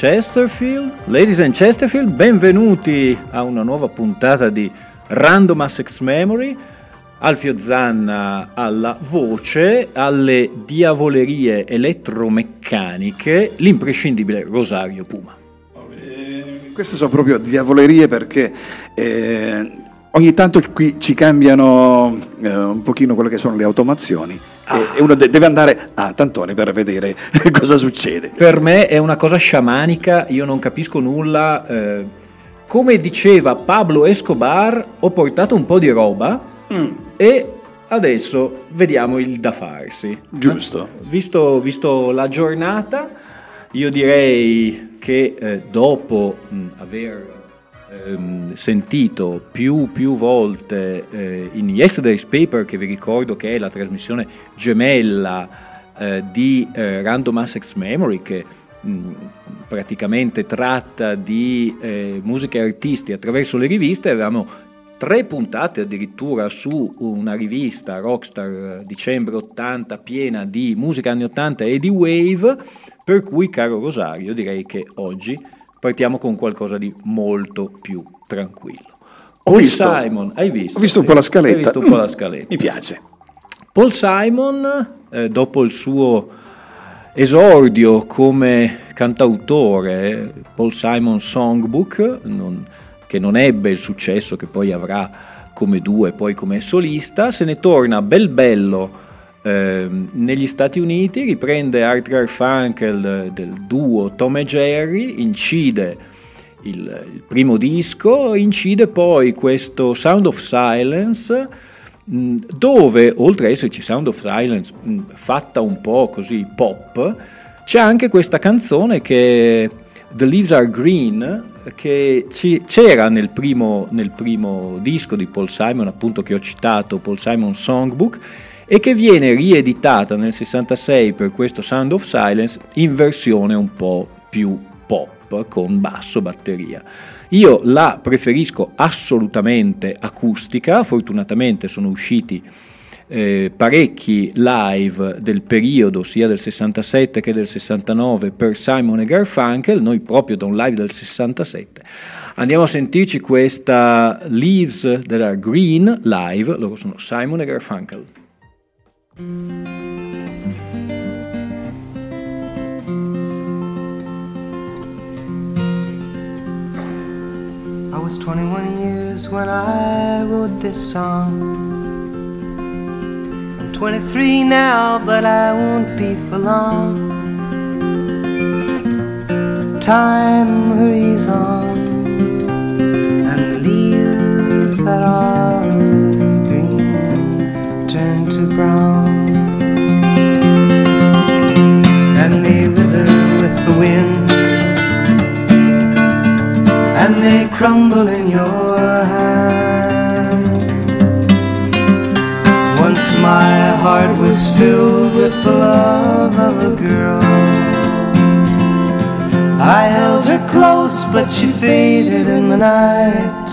Chesterfield, ladies and Chesterfield, benvenuti a una nuova puntata di Random Access Memory. Alfio Zanna alla voce, alle diavolerie elettromeccaniche, l'imprescindibile Rosario Puma. Queste sono proprio diavolerie perché eh, ogni tanto qui ci cambiano eh, un pochino quelle che sono le automazioni ah. e uno deve andare a Tantone per vedere cosa succede. Per me è una cosa sciamanica, io non capisco nulla. Eh, come diceva Pablo Escobar, ho portato un po' di roba mm. e adesso vediamo il da farsi. Giusto. Visto, visto la giornata, io direi che eh, dopo mh, aver ehm, sentito più, più volte eh, in Yesterday's Paper, che vi ricordo che è la trasmissione gemella eh, di eh, Random Access Memory, che mh, praticamente tratta di eh, musica e artisti. Attraverso le riviste, avevamo tre puntate addirittura su una rivista Rockstar dicembre 80 piena di musica anni 80 e di wave, per cui caro Rosario direi che oggi partiamo con qualcosa di molto più tranquillo. Ho Paul visto, Simon, hai visto? Ho visto un po' la scaletta. Hai visto un po' la scaletta. Mi piace. Paul Simon, eh, dopo il suo esordio come cantautore, Paul Simon Songbook, non, che non ebbe il successo che poi avrà come duo e poi come solista, se ne torna bel bello eh, negli Stati Uniti riprende Art Garfunkel del duo Tom e Jerry, incide il, il primo disco, incide poi questo Sound of Silence dove oltre ad esserci Sound of Silence fatta un po' così pop, c'è anche questa canzone che The Leaves Are Green che c'era nel primo, nel primo disco di Paul Simon appunto che ho citato, Paul Simon Songbook e che viene rieditata nel 66 per questo Sound of Silence in versione un po' più pop con basso batteria. Io la preferisco assolutamente acustica, fortunatamente sono usciti eh, parecchi live del periodo, sia del 67 che del 69, per Simon e Garfunkel, noi proprio da un live del 67. Andiamo a sentirci questa Leaves della Green live, loro sono Simon e Garfunkel. I was 21 years when I wrote this song. I'm 23 now, but I won't be for long. Time hurries on, and the leaves that are they crumble in your hand. Once my heart was filled with the love of a girl. I held her close, but she faded in the night.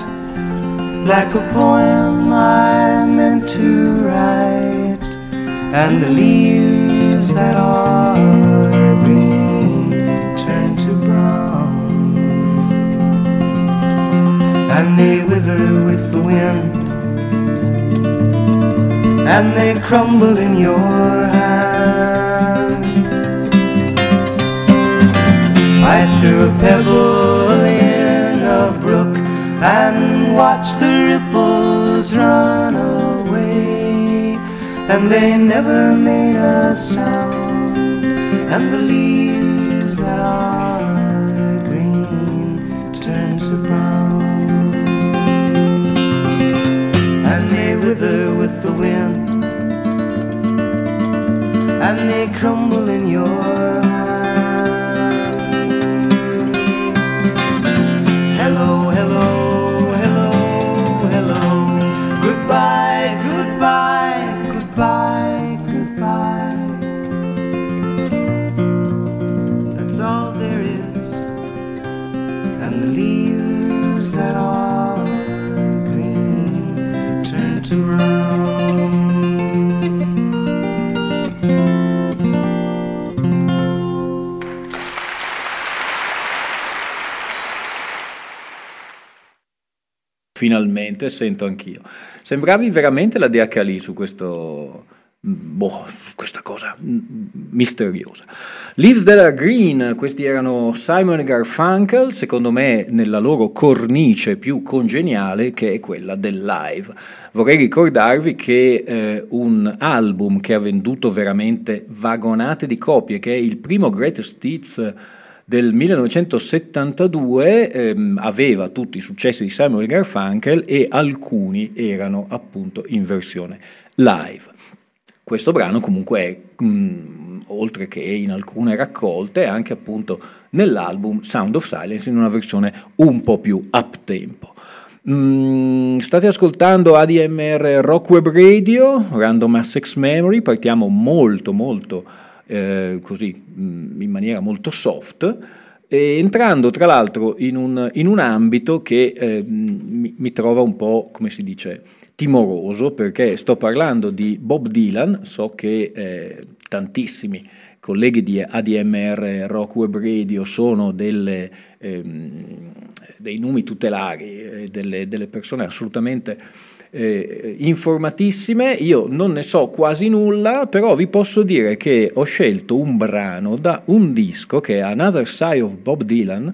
Like a poem I meant to write, and the leaves that are and they wither with the wind, and they crumble in your hand. I threw a pebble in a brook and watched the ripples run away, and they never made a sound, and the leaves that are and they crumble in your Finalmente sento anch'io. Sembravi veramente la Kali su questo, boh, questa cosa misteriosa. Leaves Are Green, questi erano Simon Garfunkel, secondo me nella loro cornice più congeniale che è quella del live. Vorrei ricordarvi che eh, un album che ha venduto veramente vagonate di copie, che è il primo Greatest Hits del 1972 ehm, aveva tutti i successi di Simon Garfunkel e alcuni erano appunto in versione live. Questo brano comunque è, mh, oltre che in alcune raccolte, anche appunto nell'album Sound of Silence in una versione un po' più up tempo. Mm, state ascoltando ADMR Rock Web Radio, Random Access Memory, partiamo molto molto eh, così mm, in maniera molto soft, entrando tra l'altro in un, in un ambito che eh, mi, mi, trova un po', come si dice, timoroso, perché sto parlando di Bob Dylan, so che eh, tantissimi colleghi di ADMR Rock Web Radio sono delle, ehm, dei numi tutelari, eh, delle, delle persone assolutamente eh, informatissime, io non ne so quasi nulla, però vi posso dire che ho scelto un brano da un disco che è Another Side of Bob Dylan,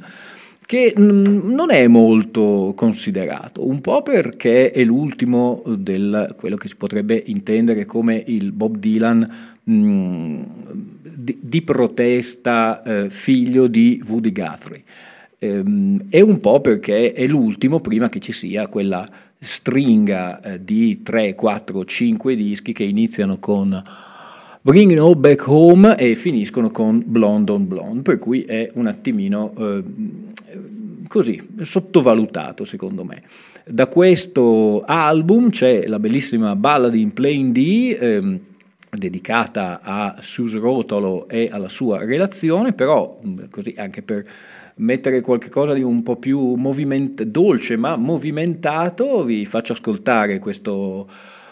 che non è molto considerato, un po' perché è l'ultimo del quello che si potrebbe intendere come il Bob Dylan mh, di, di, protesta eh, figlio di Woody Guthrie. Ehm, un po' perché è l'ultimo prima che ci sia quella stringa eh, di 3, 4, 5 dischi che iniziano con Bring All Back Home e finiscono con Blonde on Blonde, per cui è un attimino eh, così sottovalutato secondo me. Da questo album c'è la bellissima ballad in plain D ehm, dedicata a Sus Rotolo e alla sua relazione, però così anche per mettere qualcosa di un po' più moviment- dolce ma movimentato, vi faccio ascoltare questo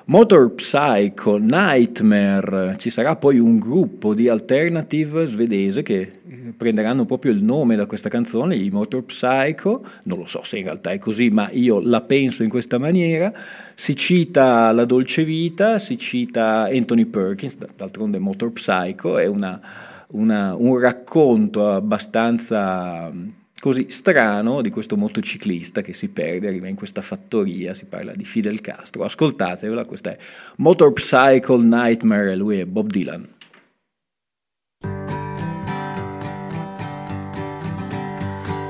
Motor Psycho Nightmare. Ci sarà poi un gruppo di alternative svedese che prenderanno proprio il nome da questa canzone, i Motor Psycho. Non lo so se in realtà è così, ma io la penso in questa maniera. Si cita la dolce vita, si cita Anthony Perkins, d'altronde Motor Psycho è una una, un racconto abbastanza così strano di questo motociclista che si perde, arriva in questa fattoria, si parla di Fidel Castro. Ascoltatevela, questa è Motor Psycho Nightmare, lui è Bob Dylan.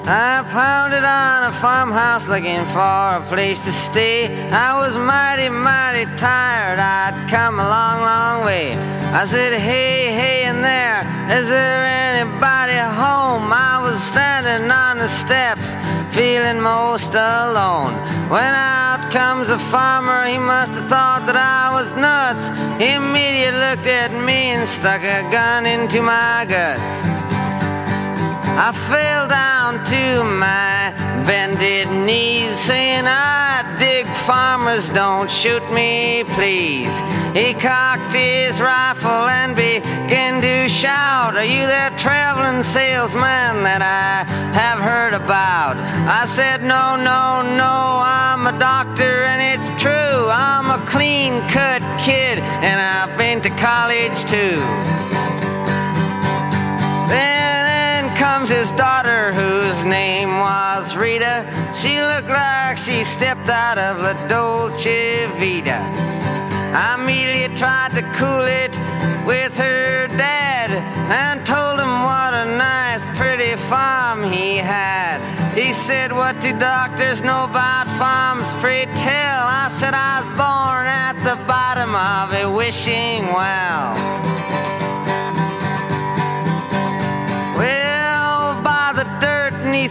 I pounded on a farmhouse looking for a place to stay. I was mighty, mighty tired. I'd come a long, long way. I said, Hey, hey, in there, is there anybody home? I was standing on the steps, feeling most alone. When out comes a farmer, he must have thought that I was nuts. He immediately looked at me and stuck a gun into my guts. I fell down to my bended knees, saying, I dig farmers, don't shoot me, please. He cocked his rifle and began to shout, Are you that traveling salesman that I have heard about? I said, No, no, no, I'm a doctor and it's true. I'm a clean cut kid and I've been to college too. Then comes his daughter, whose name was Rita. She looked like she stepped out of La Dolce Vita. Immediately tried to cool it with her dad and told him what a nice, pretty farm he had. He said, What do doctors know about farms? Pray tell. I said, I was born at the bottom of a wishing well.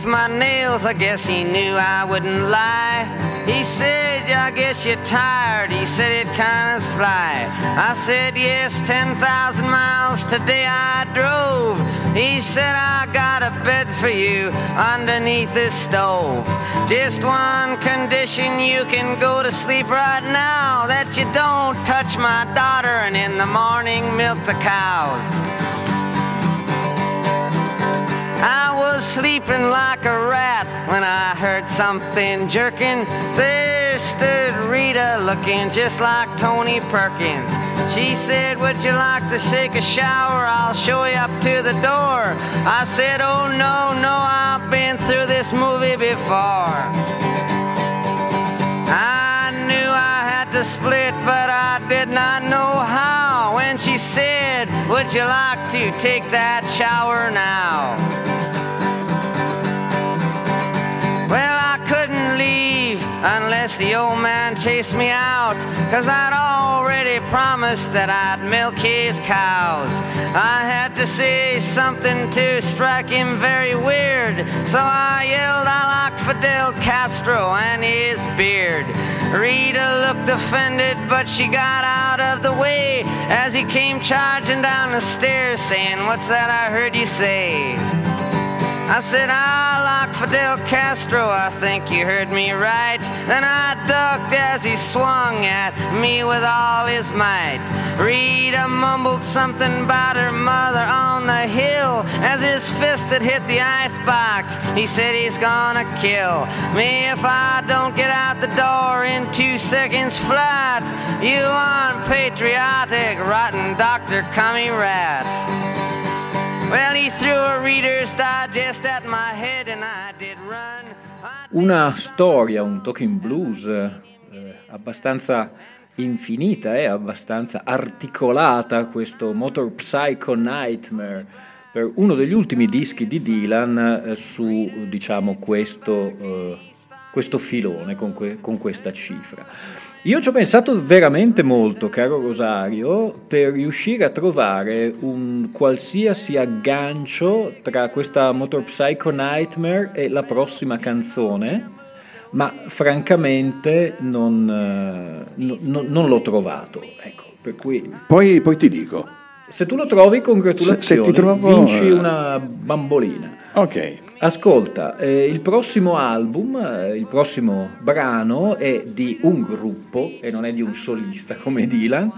My nails. I guess he knew I wouldn't lie. He said, I guess you're tired. He said it kind of sly. I said, yes, 10,000 miles today I drove. He said, I got a bed for you underneath this stove. Just one condition, you can go to sleep right now. That you don't touch my daughter and in the morning milk the cows. I was sleeping like a rat when I heard something jerking. There stood Rita looking just like Tony Perkins. She said, Would you like to shake a shower? I'll show you up to the door. I said, Oh, no, no, I've been through this movie before. I to split, but I did not know how. When she said, Would you like to take that shower now? Well, I couldn't leave unless the old man chased me out. Cause I'd already promised that I'd milk his cows. I had to say something to strike him very weird. So I yelled, I like Fidel Castro and his beard. Rita looked offended, but she got out of the way as he came charging down the stairs, saying, What's that I heard you say? I said, I like Fidel Castro, I think you heard me right. Then I ducked as he swung at me with all his might. Rita mumbled something about her mother on the hill as his fist had hit the icebox. He said he's gonna kill me if I don't get out the door in two seconds flat. You unpatriotic, rotten Dr. Cummy Rat. Una storia, un talking blues eh, abbastanza infinita e eh, abbastanza articolata, questo Motor Psycho Nightmare, per uno degli ultimi dischi di Dylan eh, su diciamo, questo, eh, questo filone, con, que- con questa cifra. Io ci ho pensato veramente molto, caro Rosario, per riuscire a trovare un qualsiasi aggancio tra questa Motor Psycho Nightmare e la prossima canzone, ma francamente non, eh, non, non l'ho trovato. Ecco, per cui... poi, poi ti dico. Se tu lo trovi, congratulazioni, se, se ti trovo... vinci eh, una bambolina. Ok. Ascolta, eh, il prossimo album, eh, il prossimo brano è di un gruppo e non è di un solista come Dylan,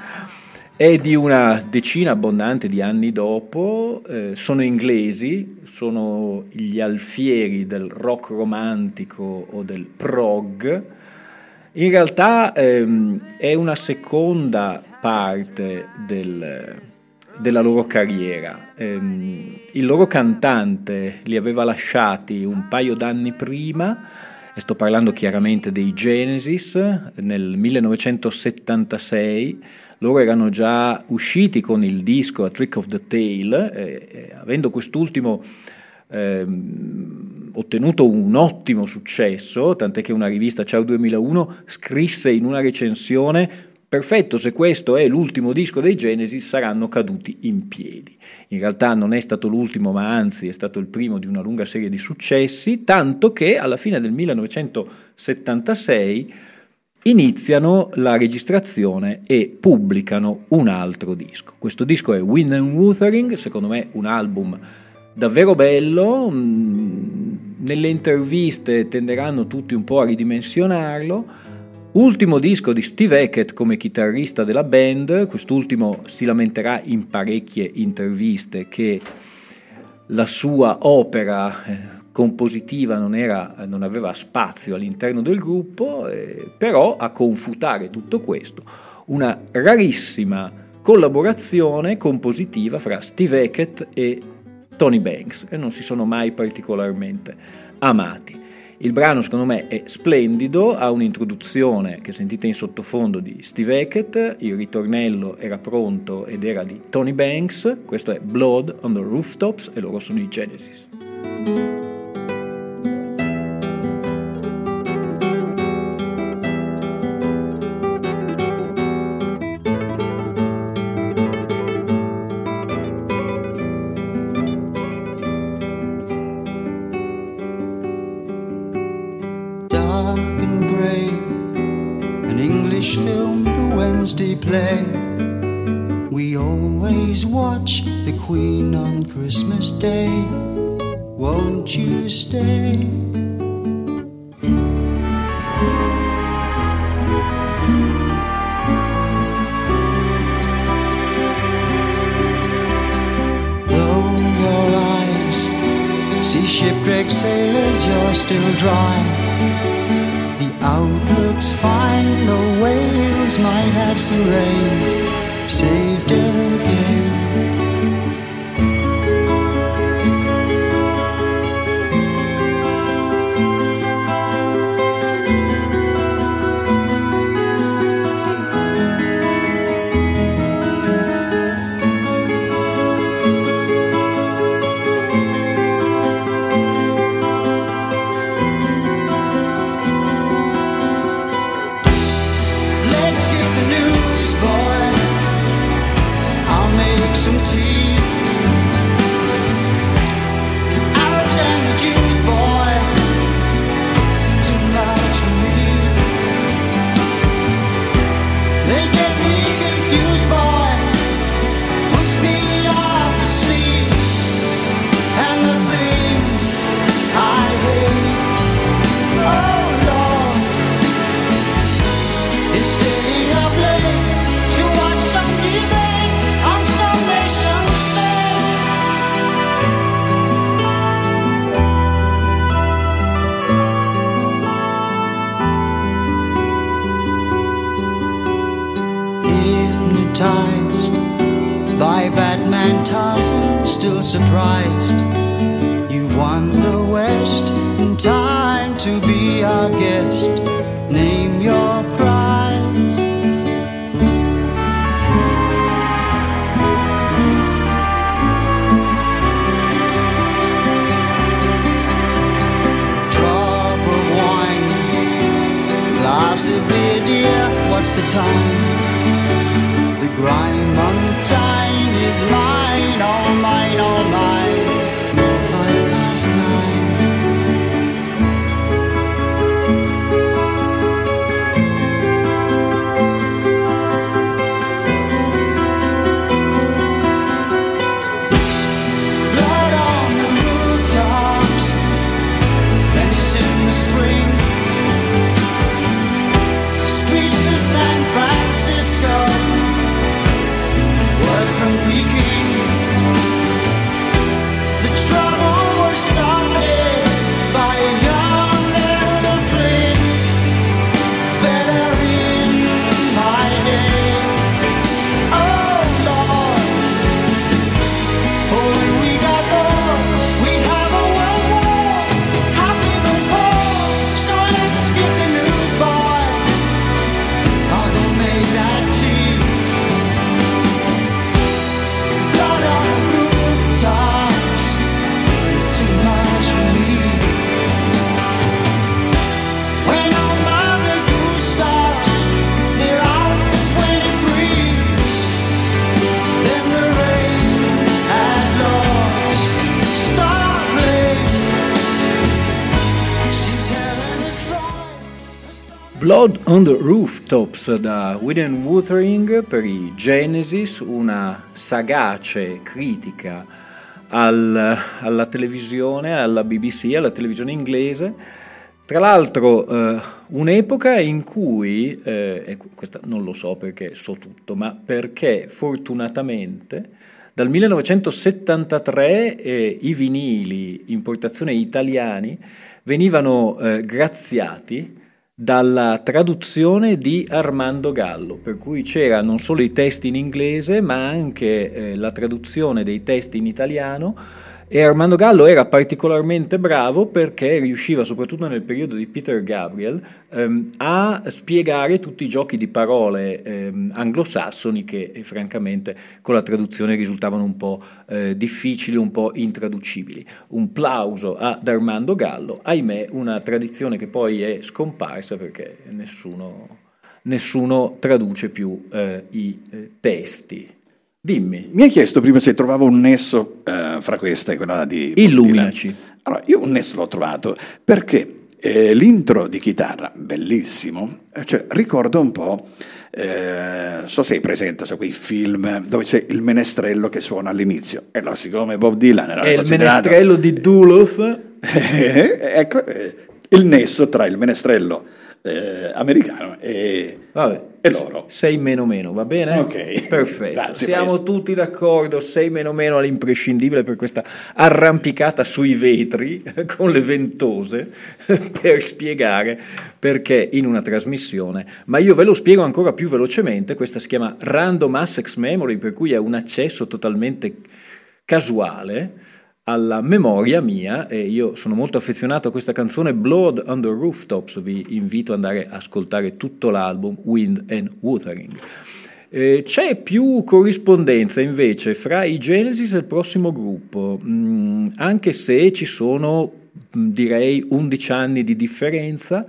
è di una decina abbondante di anni dopo, eh, sono inglesi, sono gli alfieri del rock romantico o del prog. In realtà ehm, è una seconda parte del, della loro carriera. Ehm, il loro cantante li aveva lasciati un paio d'anni prima, e sto parlando chiaramente dei Genesis, nel 1976. Loro erano già usciti con il disco A Trick of the Tail, e, e, avendo quest'ultimo ehm, ottenuto un ottimo successo, tant'è che una rivista Ciao 2001 scrisse in una recensione Perfetto, se questo è l'ultimo disco dei Genesis saranno caduti in piedi. In realtà non è stato l'ultimo, ma anzi è stato il primo di una lunga serie di successi, tanto che alla fine del 1976 iniziano la registrazione e pubblicano un altro disco. Questo disco è Wind and Wuthering, secondo me un album davvero bello, mm, nelle interviste tenderanno tutti un po' a ridimensionarlo, Ultimo disco di Steve Hackett come chitarrista della band, quest'ultimo si lamenterà in parecchie interviste che la sua opera eh, compositiva non, era, non, aveva spazio all'interno del gruppo, eh, però a confutare tutto questo una rarissima collaborazione compositiva fra Steve Hackett e Tony Banks, che non si sono mai particolarmente amati. Il brano secondo me è splendido, ha un'introduzione che sentite in sottofondo di Steve Hackett, il ritornello era pronto ed era di Tony Banks, questo è Blood on the Rooftops e loro sono i Genesis. Play. We always watch the Queen on Christmas Day. Won't you stay? Though your eyes see shipwrecked sailors, you're still dry. Outlook's fine, the whales might have some rain. Saved again. Glass dear. What's the time? The grime on the time is mine, all mine, all mine. Blood on the Rooftops da William Wuthering per i Genesis, una sagace critica al- alla televisione, alla BBC, alla televisione inglese. Tra l'altro eh, un'epoca in cui, eh, questa non lo so perché so tutto, ma perché fortunatamente dal 1973 eh, i vinili importazione italiani venivano eh, graziati dalla traduzione di Armando Gallo, per cui c'era non solo i testi in inglese, ma anche eh, la traduzione dei testi in italiano. E Armando Gallo era particolarmente bravo perché riusciva, soprattutto nel periodo di Peter Gabriel, ehm, a spiegare tutti i giochi di parole ehm, anglosassoni che eh, francamente con la traduzione risultavano un po' eh, difficili, un po' intraducibili. Un plauso ad Armando Gallo, ahimè una tradizione che poi è scomparsa perché nessuno, nessuno traduce più eh, i eh, testi. Dimmi, Mi hai chiesto prima se trovavo un nesso eh, fra questa e quella di... illuminaci. Allora, io un nesso l'ho trovato perché eh, l'intro di chitarra, bellissimo, eh, cioè, ricorda un po', eh, so se hai presente su quei film dove c'è il menestrello che suona all'inizio, e allora siccome Bob Dylan era È il menestrello di Duluth. ecco eh, il nesso tra il menestrello eh, americano e, Vabbè, e loro. 6 meno meno, va bene? Ok. Perfetto. Grazie, Siamo maestro. tutti d'accordo, 6 meno meno all'imprescindibile per questa arrampicata sui vetri con le ventose per spiegare perché in una trasmissione, ma io ve lo spiego ancora più velocemente, questa si chiama Random Access Memory, per cui è un accesso totalmente casuale alla memoria mia e io sono molto affezionato a questa canzone Blood on the Rooftops, vi invito ad andare a ascoltare tutto l'album Wind and Wuthering. Eh, c'è più corrispondenza invece fra i Genesis e il prossimo gruppo, mm, anche se ci sono mm, direi 11 anni di differenza,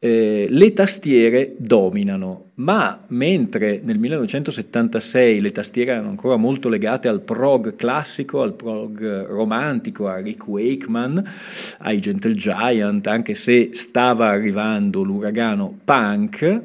eh, le tastiere dominano, ma mentre nel 1976 le tastiere erano ancora molto legate al prog classico, al prog romantico, a Rick Wakeman, ai Gentle Giant, anche se stava arrivando l'uragano punk,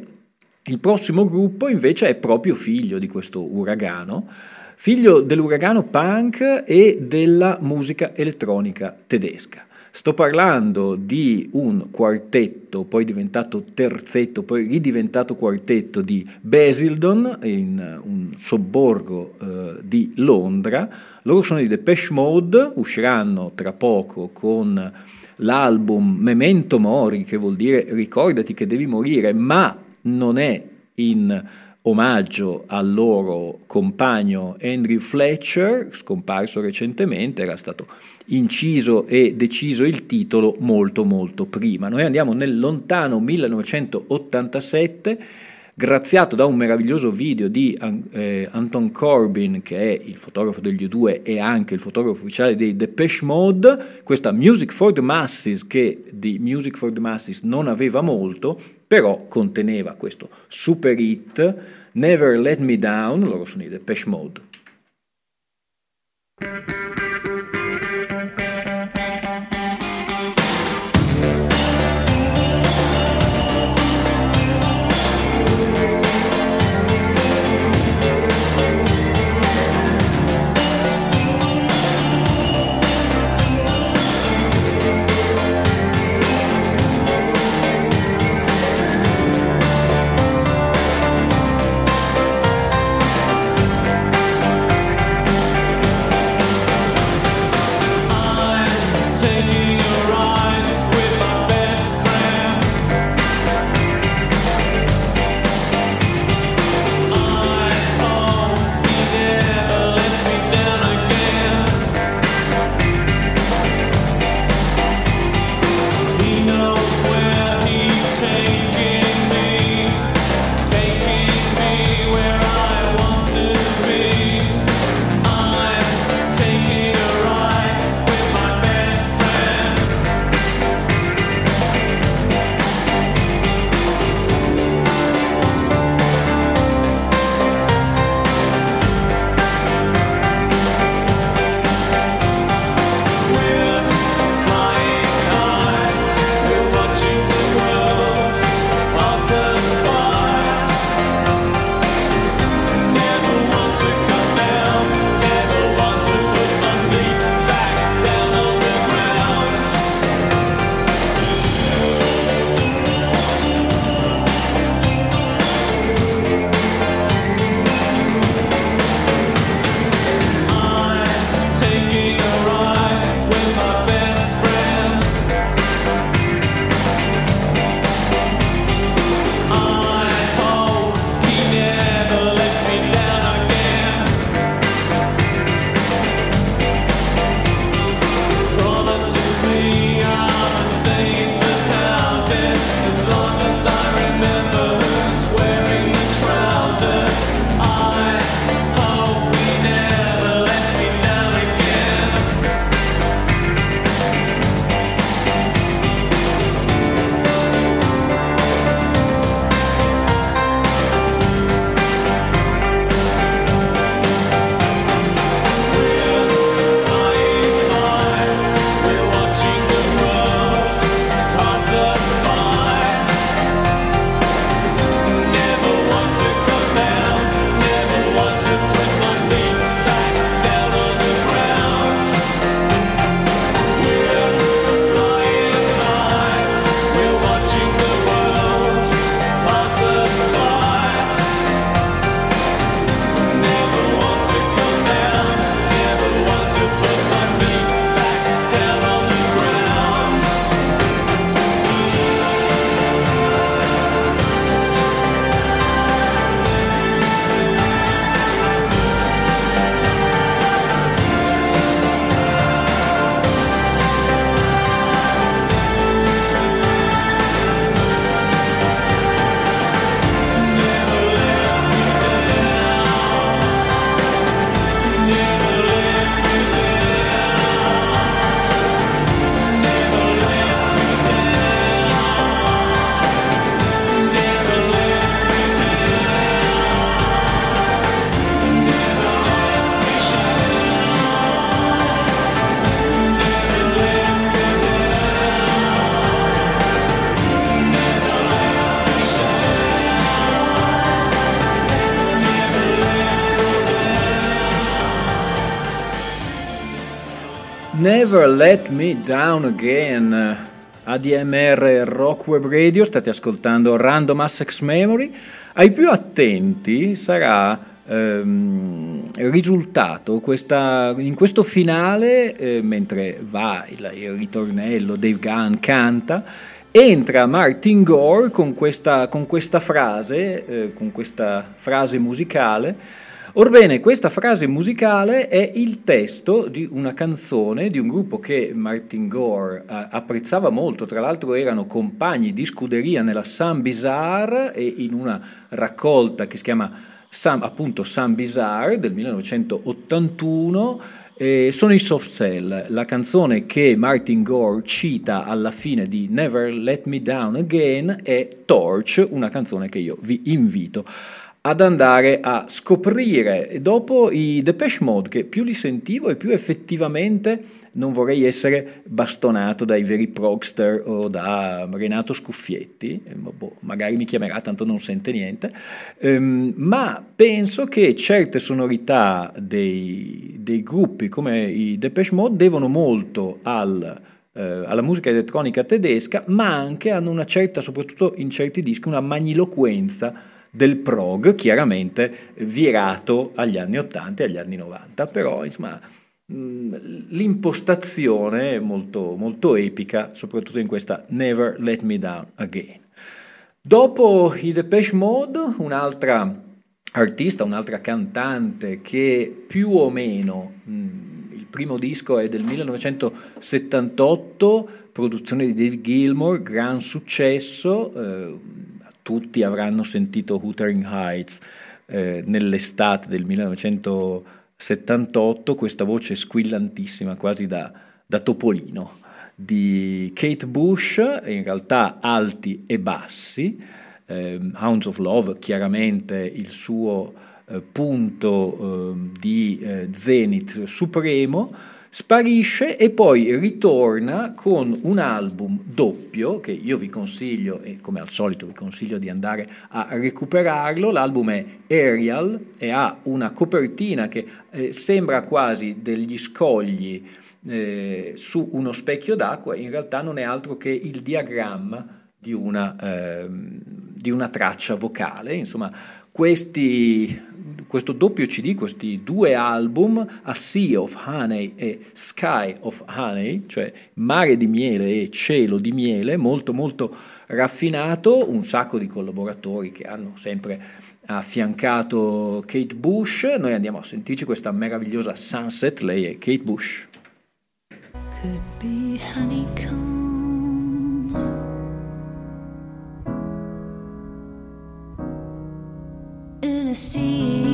il prossimo gruppo invece è proprio figlio di questo uragano, figlio dell'uragano punk e della musica elettronica tedesca. Sto parlando di un quartetto, poi diventato terzetto, poi ridiventato quartetto di Basildon, in un sobborgo eh, di Londra. Loro sono i Depeche Mode, usciranno tra poco con l'album Memento Mori, che vuol dire ricordati che devi morire, ma non è in omaggio al loro compagno Andrew Fletcher, scomparso recentemente, era stato inciso e deciso il titolo molto molto prima. Noi andiamo nel lontano 1987, graziato da un meraviglioso video di eh, Anton Corbin, che è il fotografo degli U2 e anche il fotografo ufficiale dei Depeche Mode, questa Music for the Masses, che di Music for the Masses non aveva molto, però conteneva questo super hit, Never Let Me Down, loro sono i Depeche Mode. Never Let Me Down Again. ADMR Rock Web Radio, state ascoltando Random Access Memory. Ai più attenti sarà ehm, risultato questa, in questo finale, eh, mentre va il, il ritornello, Dave Gunn canta, entra Martin Gore con questa, con questa frase, eh, con questa frase musicale Orbene, questa frase musicale è il testo di una canzone di un gruppo che Martin Gore eh, apprezzava molto, tra l'altro erano compagni di scuderia nella Sun Bizarre e in una raccolta che si chiama Sam, appunto Sun Bizarre del 1981 eh, sono i Soft Cell, la canzone che Martin Gore cita alla fine di Never Let Me Down Again è Torch, una canzone che io vi invito ad andare a scoprire. Dopo i Depeche Mode, che più li sentivo e più effettivamente non vorrei essere bastonato dai veri progster o da Renato Scuffietti, eh, boh, magari mi chiamerà, tanto non sente niente, um, ma penso che certe sonorità dei, dei, gruppi come i Depeche Mode devono molto al, uh, alla musica elettronica tedesca, ma anche hanno una certa, soprattutto in certi dischi, una magniloquenza del prog, chiaramente virato agli anni 80 e agli anni 90, però insomma mm, l'impostazione è molto, molto epica, soprattutto in questa Never Let Me Down Again. Dopo i Depeche Mode, un'altra artista, un'altra cantante che più o meno, il primo disco è del 1978, produzione di Dave Gilmore, gran successo, eh, tutti avranno sentito Wuthering Heights eh, nell'estate del 1978, questa voce squillantissima, quasi da, da topolino, di Kate Bush, in realtà alti e bassi, eh, Hounds of Love chiaramente il suo eh, punto eh, di eh, zenith supremo, sparisce e poi ritorna con un album doppio che io vi consiglio e come al solito vi consiglio di andare a recuperarlo. L'album è Aerial e ha una copertina che eh, sembra quasi degli scogli eh, su uno specchio d'acqua, in realtà non è altro che il diagramma di una, eh, di una traccia vocale. Insomma, questi, questo doppio CD, questi due album, A Sea of Honey e Sky of Honey, cioè mare di miele e cielo di miele, molto molto raffinato, un sacco di collaboratori che hanno sempre affiancato Kate Bush. Noi andiamo a sentirci questa meravigliosa Sunset, lei è Kate Bush. Could be honeycomb. In a sea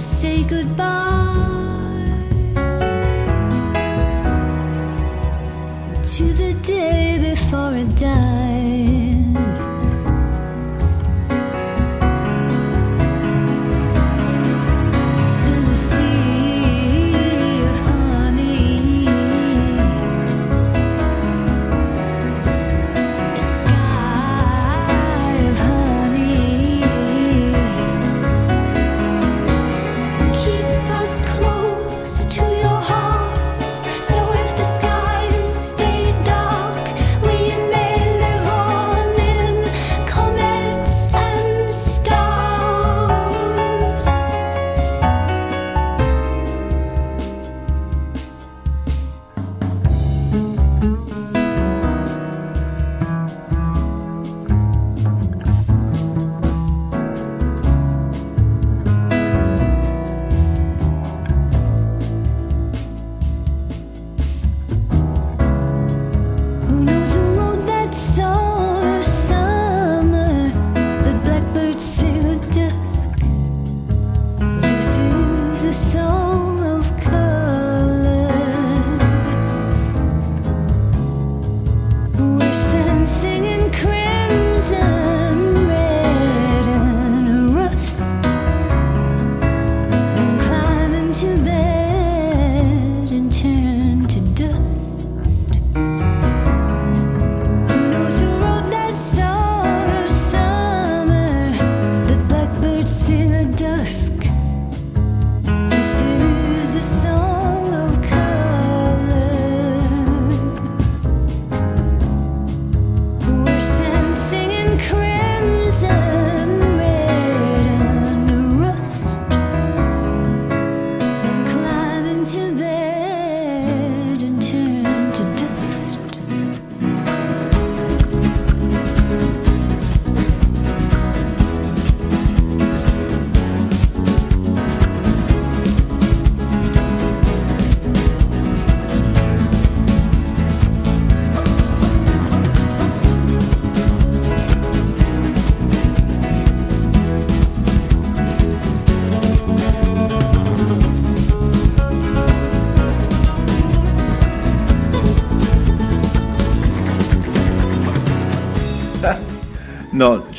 say goodbye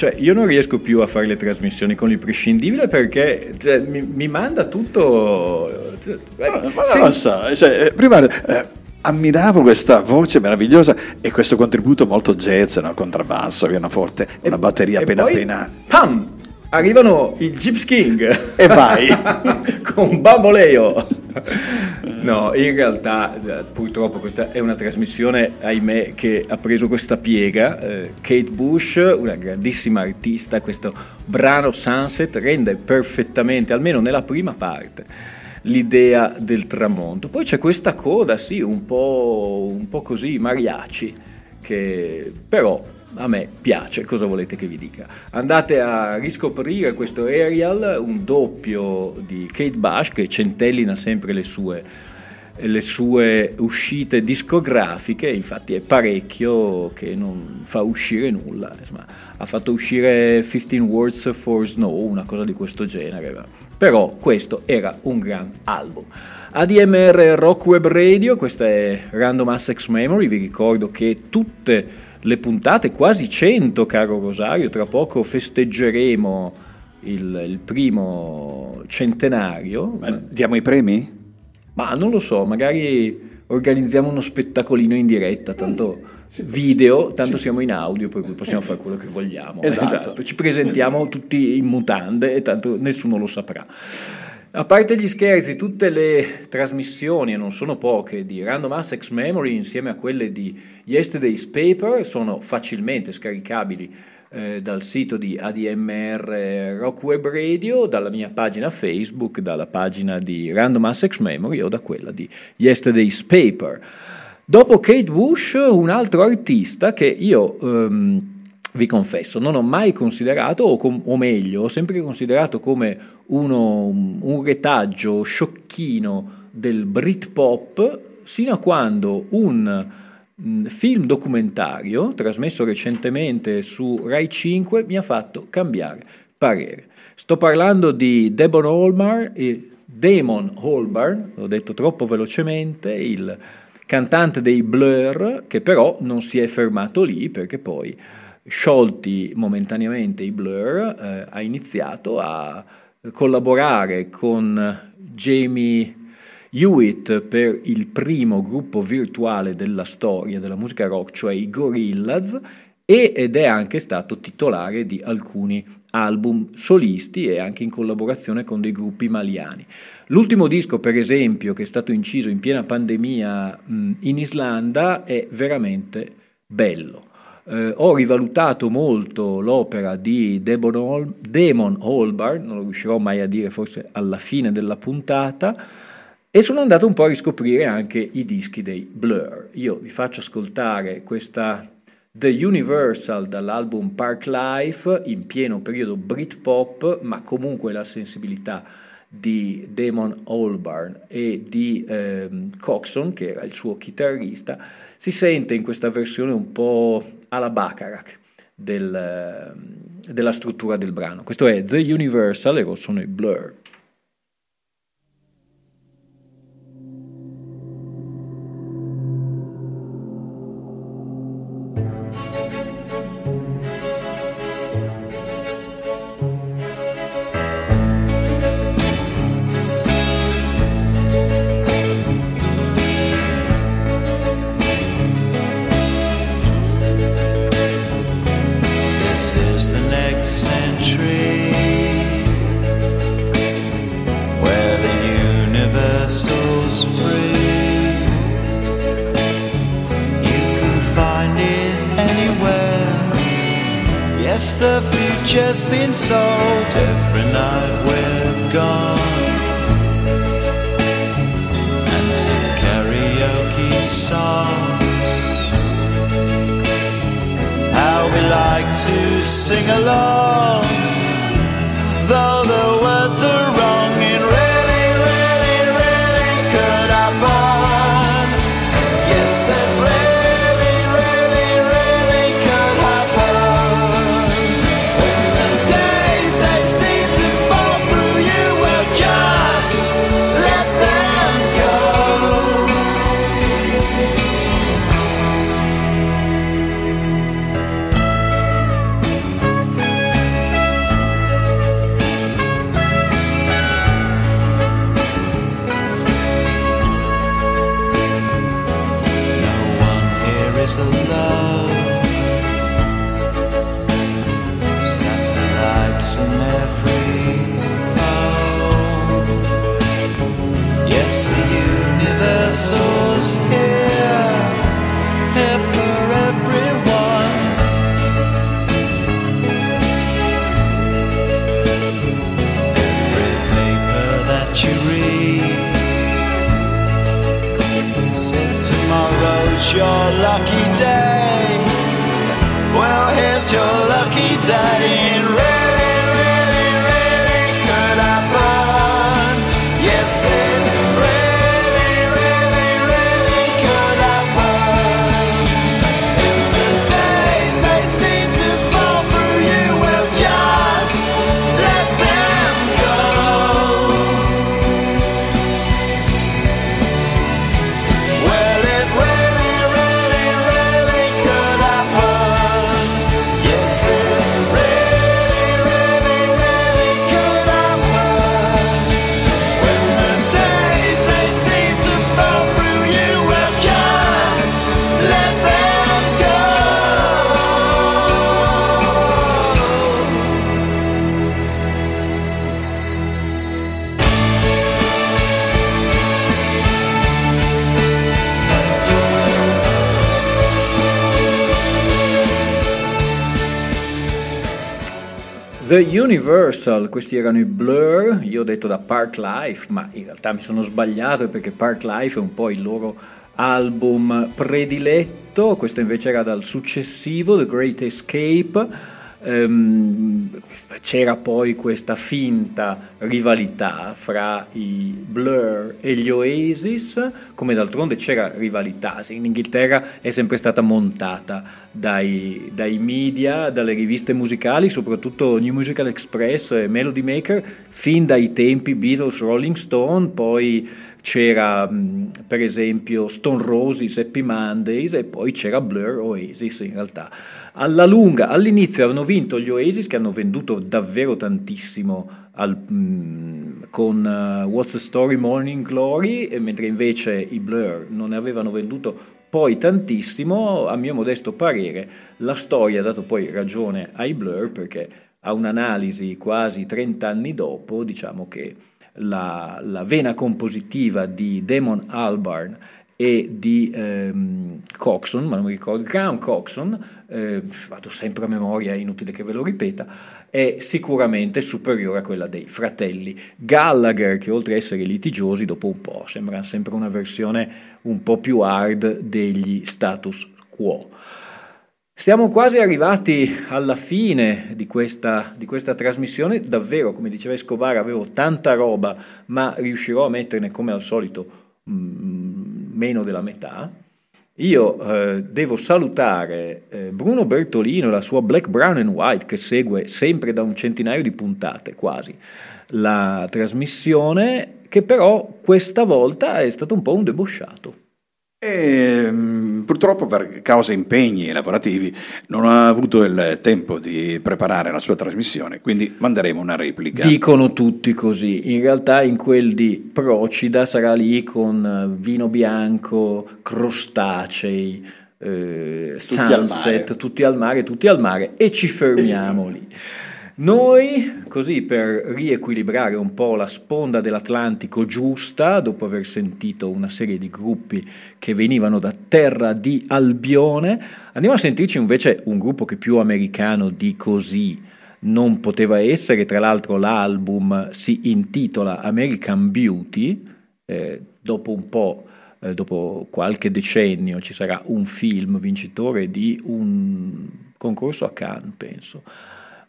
cioè io non riesco più a fare le trasmissioni con l'imprescindibile perché cioè, mi, mi manda tutto... cioè, Ma sì, non lo so, cioè, eh, prima eh, ammiravo questa voce meravigliosa e questo contributo molto jazz, no? contrabbasso, pianoforte, una batteria e appena poi, appena... Pam! Arrivano i Gyps King E vai. con bamboleo. No, in realtà eh, purtroppo questa è una trasmissione, ahimè, che ha preso questa piega. Eh, Kate Bush, una grandissima artista, questo brano Sunset rende perfettamente, almeno nella prima parte, l'idea del tramonto. Poi c'è questa coda, sì, un po', un po' così, mariachi, che però a me piace, cosa volete che vi dica? Andate a riscoprire questo Aerial, un doppio di Kate Bush che centellina sempre le sue, le sue uscite discografiche, infatti è parecchio che non fa uscire nulla, insomma, ha fatto uscire 15 Words for Snow, una cosa di questo genere, però questo era un gran album. ADMR Rock Web Radio, questa è Random Assex Memory, vi ricordo che tutte le puntate, quasi 100 caro Rosario, tra poco festeggeremo il, il primo centenario. Ma diamo i premi? Ma non lo so, magari organizziamo uno spettacolino in diretta, tanto video, tanto siamo in audio, per cui possiamo fare quello che vogliamo. Esatto. Ci presentiamo tutti in mutande e tanto nessuno lo saprà. A parte gli scherzi, tutte le trasmissioni, e non sono poche, di Random Assex Memory insieme a quelle di Yesterday's Paper sono facilmente scaricabili eh, dal sito di ADMR Rock Web Radio, dalla mia pagina Facebook, dalla pagina di Random Assex Memory o da quella di Yesterday's Paper. Dopo Kate Bush, un altro artista che io ehm, vi confesso, non ho mai considerato, o, com- o meglio, ho sempre considerato come uno, un retaggio sciocchino del Britpop, sino a quando un film documentario, trasmesso recentemente su Rai 5, mi ha fatto cambiare parere. Sto parlando di Devon Holmar Damon Holbarn, l'ho detto troppo velocemente, il cantante dei Blur, che però non si è fermato lì perché poi sciolti momentaneamente i Blur, eh, ha iniziato a collaborare con Jamie Hewitt per il primo gruppo virtuale della storia della musica rock, cioè i Gorillaz, ed è anche stato titolare di alcuni album solisti e anche in collaborazione con dei gruppi maliani. L'ultimo disco, per esempio, che è stato inciso in piena pandemia in Islanda, è veramente bello. Eh, ho rivalutato molto l'opera di Damon, Hol- Damon Holbarn, non lo riuscirò mai a dire forse alla fine della puntata, e sono andato un po' a riscoprire anche i dischi dei Blur. Io vi faccio ascoltare questa The Universal dall'album Park Life in pieno periodo Britpop, ma comunque la sensibilità di Damon Albarn e di ehm, Coxon, che era il suo chitarrista, si sente in questa versione un po' alla Bacharach del, ehm, della struttura del brano. Questo è The Universal e sono i Blur. Sold every night we're gone. And to karaoke songs how we like to sing along. Universal, questi erano i Blur, io ho detto da Park Life, ma in realtà mi sono sbagliato perché Park Life è un po' il loro album prediletto, questo invece era dal successivo, The Great Escape. Ehm, c'era poi questa finta rivalità fra i Blur e gli Oasis, come d'altronde c'era rivalità, in Inghilterra è sempre stata montata dai, dai media, dalle riviste musicali, soprattutto New Musical Express e Melody Maker, fin dai tempi Beatles, Rolling Stone, poi c'era mh, per esempio Stone Roses, Happy Mondays e poi c'era Blur Oasis in realtà. Alla lunga, all'inizio avevano vinto gli Oasis che hanno venduto davvero tantissimo al- mh, con uh, What's the Story Morning Glory, mentre invece i Blur non ne avevano venduto poi tantissimo, a mio modesto parere, la storia ha dato poi ragione ai Blur perché a un'analisi quasi 30 anni dopo, diciamo che la, la vena compositiva di Damon Albarn e di ehm, Coxon, ma non mi ricordo, Graham Coxon, eh, vado sempre a memoria, è inutile che ve lo ripeta, è sicuramente superiore a quella dei fratelli Gallagher, che oltre a essere litigiosi, dopo un po' sembra sempre una versione un po' più hard degli status quo. Siamo quasi arrivati alla fine di questa, di questa trasmissione, davvero come diceva Escobar avevo tanta roba ma riuscirò a metterne come al solito mm, meno della metà. Io eh, devo salutare eh, Bruno Bertolino e la sua Black, Brown and White che segue sempre da un centinaio di puntate quasi la trasmissione che però questa volta è stato un po' un debosciato. E, mh, purtroppo per causa impegni lavorativi non ha avuto il tempo di preparare la sua trasmissione, quindi manderemo una replica. Dicono tutti così, in realtà in quel di Procida sarà lì con eh, vino bianco, crostacei, eh, Tutti al sunset, tutti al mare, tutti al mare e ci fermiamo lì. Noi, così per riequilibrare un po' la sponda dell'Atlantico giusta, dopo aver sentito una serie di gruppi che venivano da terra di Albione, andiamo a sentirci invece un gruppo che più americano di così non poteva essere, tra l'altro l'album si intitola American Beauty, eh, dopo un po', eh, dopo qualche decennio ci sarà un film vincitore di un concorso a Cannes, penso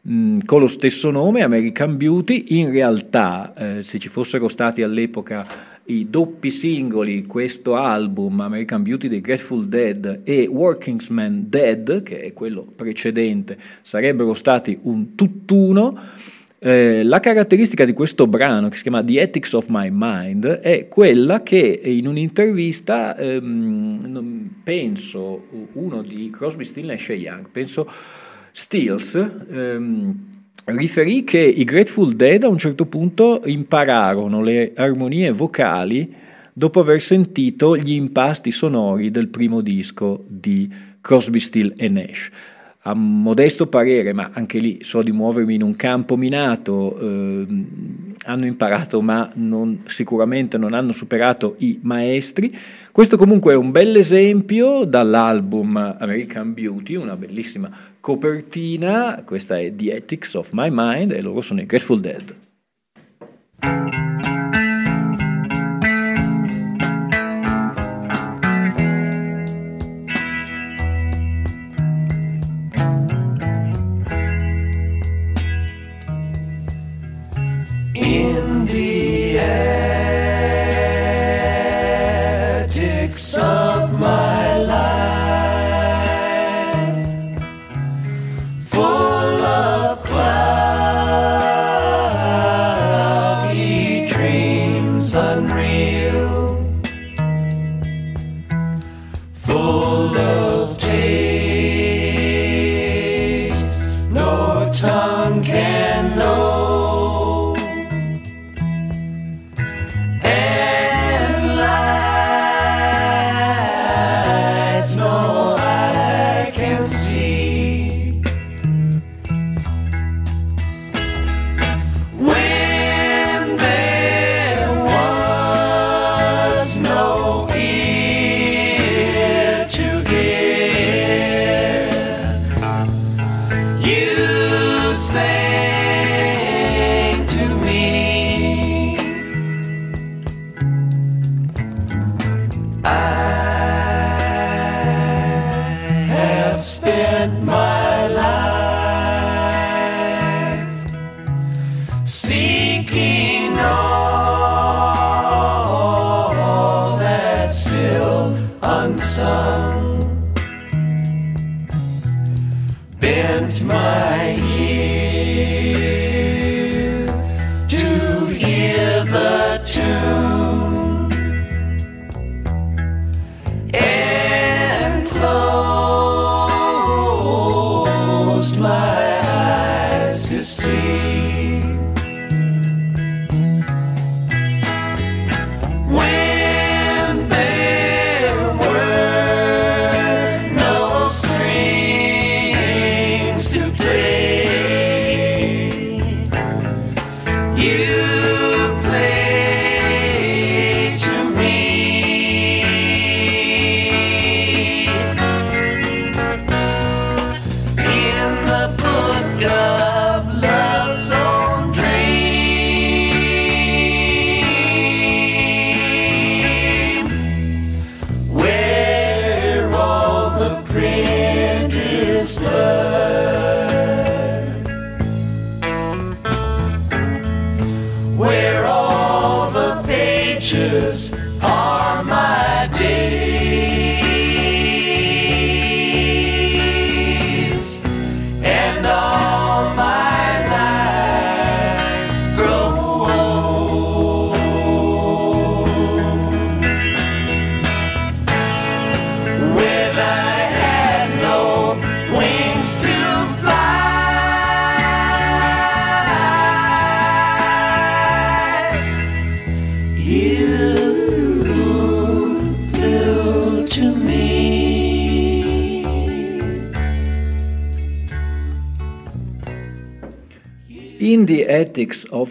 mm, con lo stesso nome, American Beauty. In realtà, eh, se ci fossero stati all'epoca i doppi singoli, questo album, American Beauty dei Grateful Dead e Workingsman Dead, che è quello precedente, sarebbero stati un tutt'uno. Eh, la caratteristica di questo brano, che si chiama The Ethics of My Mind, è quella che in un'intervista, ehm, penso, uno di Crosby, Still e Young, penso Stills, ehm, riferì che i Grateful Dead a un certo punto impararono le armonie vocali dopo aver sentito gli impasti sonori del primo disco di Crosby, Still e Nash. A modesto parere, ma anche lì so di muovermi in un campo minato, ehm, hanno imparato ma non, sicuramente non hanno superato i maestri. Questo comunque è un bel esempio dall'album American Beauty, una bellissima copertina, questa è The Ethics of My Mind e loro sono i Grateful Dead.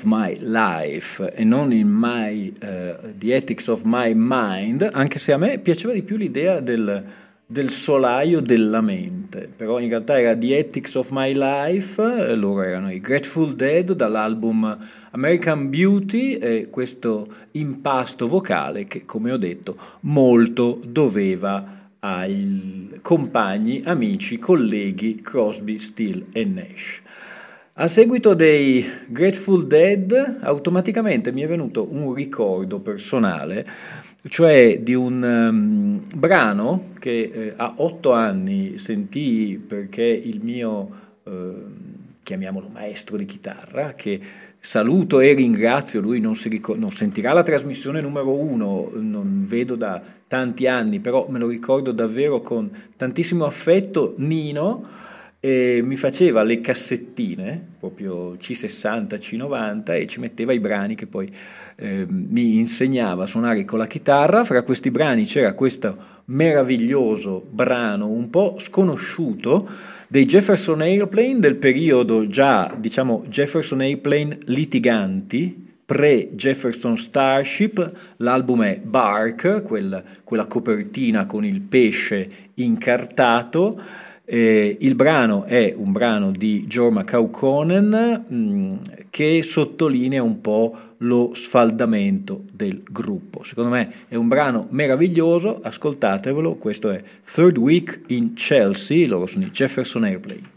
My Life e non in my, eh, The Ethics of My Mind, anche se a me piaceva di più l'idea del, del solaio della mente, però in realtà era The Ethics of My Life, loro erano i Grateful Dead dall'album American Beauty e questo impasto vocale che, come ho detto, molto doveva ai compagni, amici, colleghi Crosby, Still e Nash. A seguito dei Grateful Dead, automaticamente mi è venuto un ricordo personale, cioè di un um, brano che eh, a otto anni sentii perché il mio, eh, chiamiamolo maestro di chitarra, che saluto e ringrazio, lui non, ricor- non sentirà la trasmissione numero uno, non vedo da tanti anni, però me lo ricordo davvero con tantissimo affetto, Nino, e mi faceva le cassettine, proprio C60, C90 e ci metteva i brani che poi eh, mi insegnava a suonare con la chitarra. Fra questi brani c'era questo meraviglioso brano un po' sconosciuto dei Jefferson Airplane del periodo già, diciamo, Jefferson Airplane litiganti, pre-Jefferson Starship, l'album è Bark, quel, quella copertina con il pesce incartato, eh, il brano è un brano di Jorma Kaukonen mh, che sottolinea un po' lo sfaldamento del gruppo. Secondo me è un brano meraviglioso, ascoltatevelo, questo è Third Week in Chelsea, loro sono i Jefferson Airplane.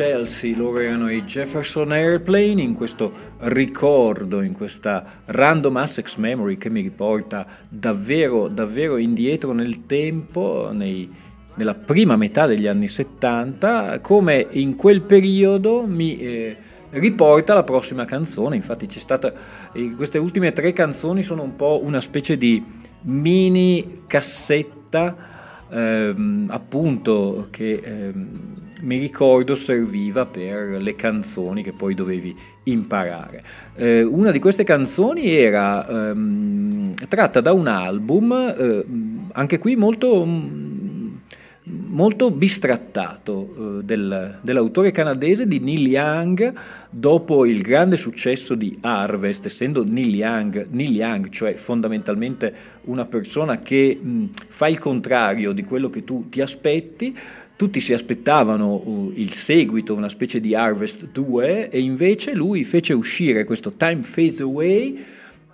Chelsea, loro erano i Jefferson Airplane in questo ricordo, in questa random access memory che mi riporta davvero, davvero indietro nel tempo, nei- nella prima metà degli anni 70, come in quel periodo mi eh, riporta la prossima canzone. Infatti c'è stata, eh, queste ultime tre canzoni sono un po' una specie di mini cassetta ehm, appunto che ehm, mi ricordo serviva per le canzoni che poi dovevi imparare. Eh, una di queste canzoni era ehm, tratta da un album, eh, anche qui molto, mm, molto bistrattato, eh, del- dell'autore canadese di Neil Young, dopo il grande successo di Harvest, essendo Neil Young, Neil Young cioè fondamentalmente una persona che mh, fa il contrario di quello che tu ti aspetti, tutti si aspettavano uh, il seguito, una specie di Harvest 2, e invece lui fece uscire questo Time Fades Away,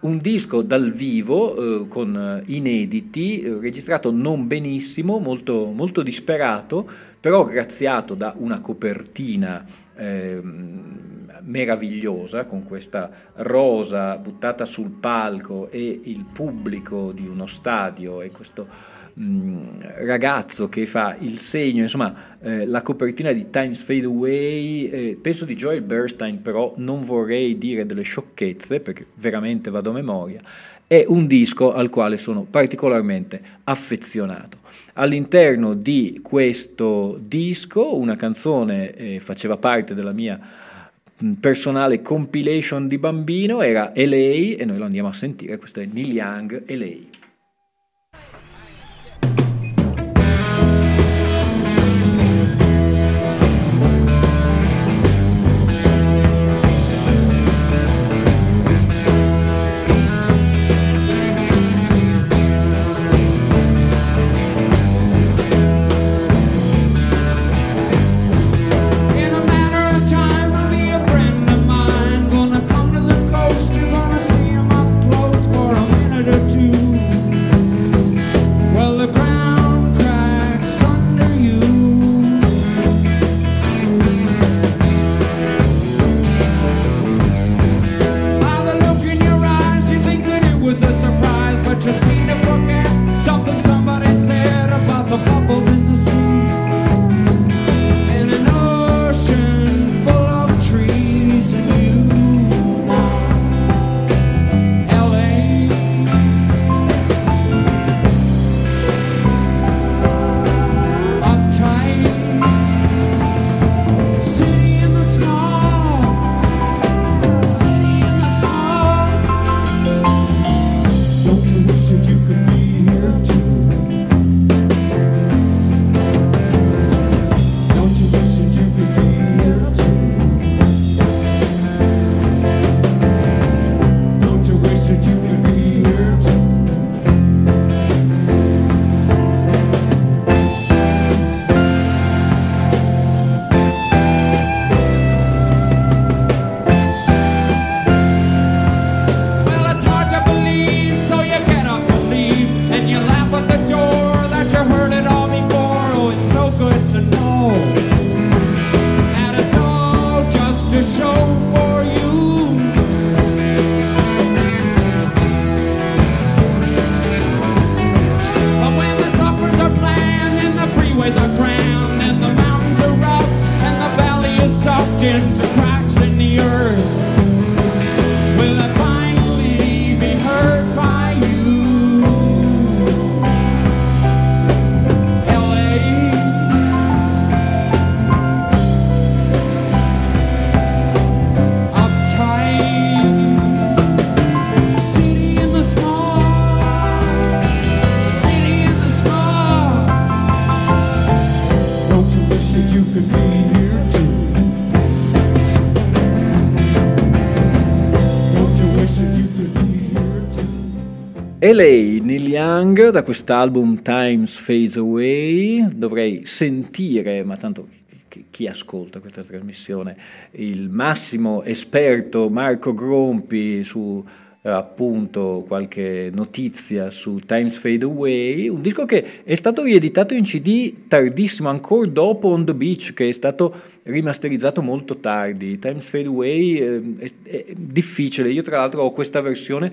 un disco dal vivo eh, con eh, inediti, eh, registrato non benissimo, molto, molto disperato, però graziato da una copertina ehm, meravigliosa con questa rosa buttata sul palco e il pubblico di uno stadio e questo ragazzo che fa il segno, insomma eh, la copertina di Times Fade Away, eh, penso di Joel Bernstein però non vorrei dire delle sciocchezze perché veramente vado a memoria, è un disco al quale sono particolarmente affezionato. All'interno di questo disco una canzone eh, faceva parte della mia personale compilation di bambino, era LA e noi lo andiamo a sentire, questo è Neil Young, LA. E lei, Neil Young, da quest'album Times Fades Away, dovrei sentire, ma tanto chi- ascolta questa trasmissione, il massimo esperto Marco Grompi su eh, appunto qualche notizia su Times Fade Away, un disco che è stato rieditato in CD tardissimo, ancora dopo On the Beach, che è stato rimasterizzato molto tardi. Times Fade Away eh, è, è difficile, io tra l'altro ho questa versione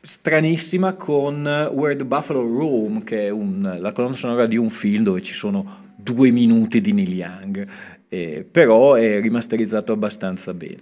stranissima con Where the Buffalo Roam, che è un- la colonna sonora di un film dove ci sono due minuti di Neil Young, eh, però è rimasterizzato abbastanza bene.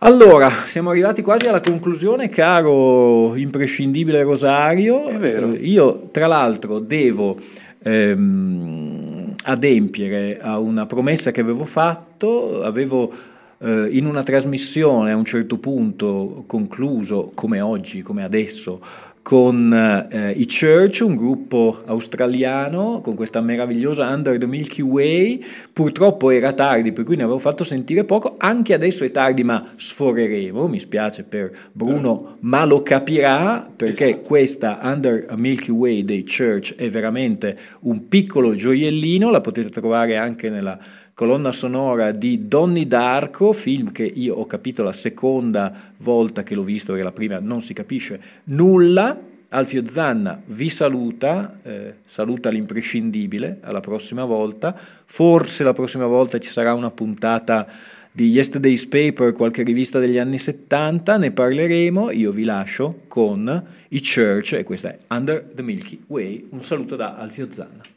Allora, siamo arrivati quasi alla conclusione, caro imprescindibile Rosario. È vero. Eh, io, tra l'altro, devo ehm, adempiere a una promessa che avevo fatto, avevo eh, in una trasmissione a un certo punto concluso, come oggi, come adesso, con eh, i Church, un gruppo australiano con questa meravigliosa Under the Milky Way. Purtroppo era tardi, per cui ne avevo fatto sentire poco. Anche adesso è tardi, ma sforeremo. Mi spiace per Bruno, ma lo capirà perché questa Under a Milky Way dei Church è veramente un piccolo gioiellino. La potete trovare anche nella colonna sonora di Donnie Darko, film che io ho capito la seconda volta che l'ho visto, perché la prima non si capisce nulla. Alfio Zanna vi saluta, eh, saluta l'imprescindibile, alla prossima volta. Forse la prossima volta ci sarà una puntata di Yesterday's Paper, qualche rivista degli anni 70, ne parleremo, io vi lascio con i Church e questa è Under the Milky Way, un saluto da Alfio Zanna.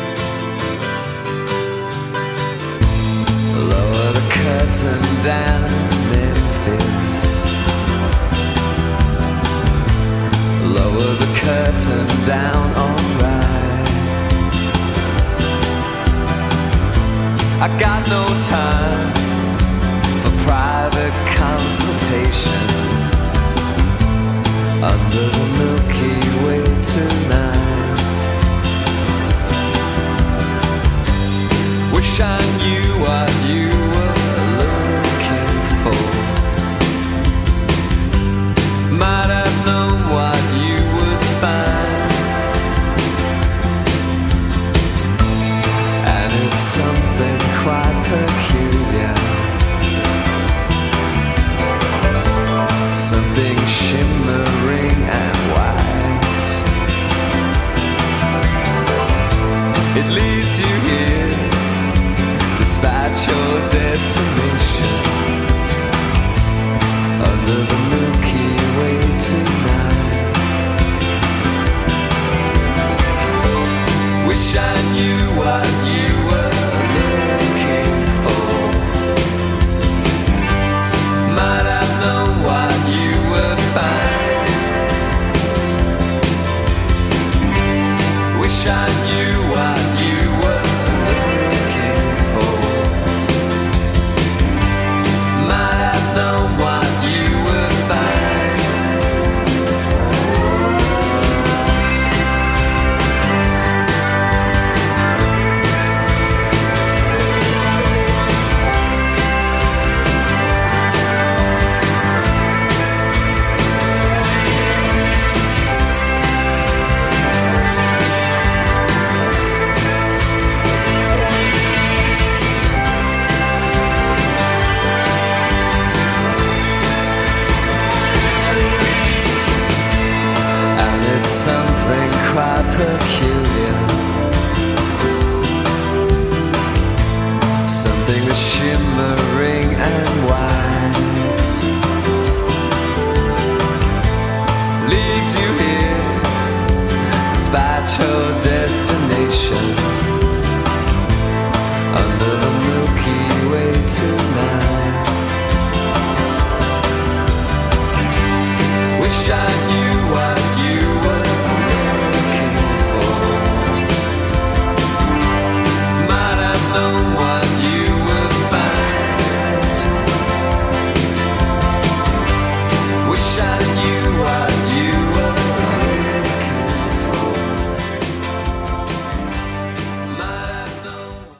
Curtain down Memphis. Lower the curtain down, alright. I got no time for private consultation under the Milky Way tonight. Wish I knew what you were Might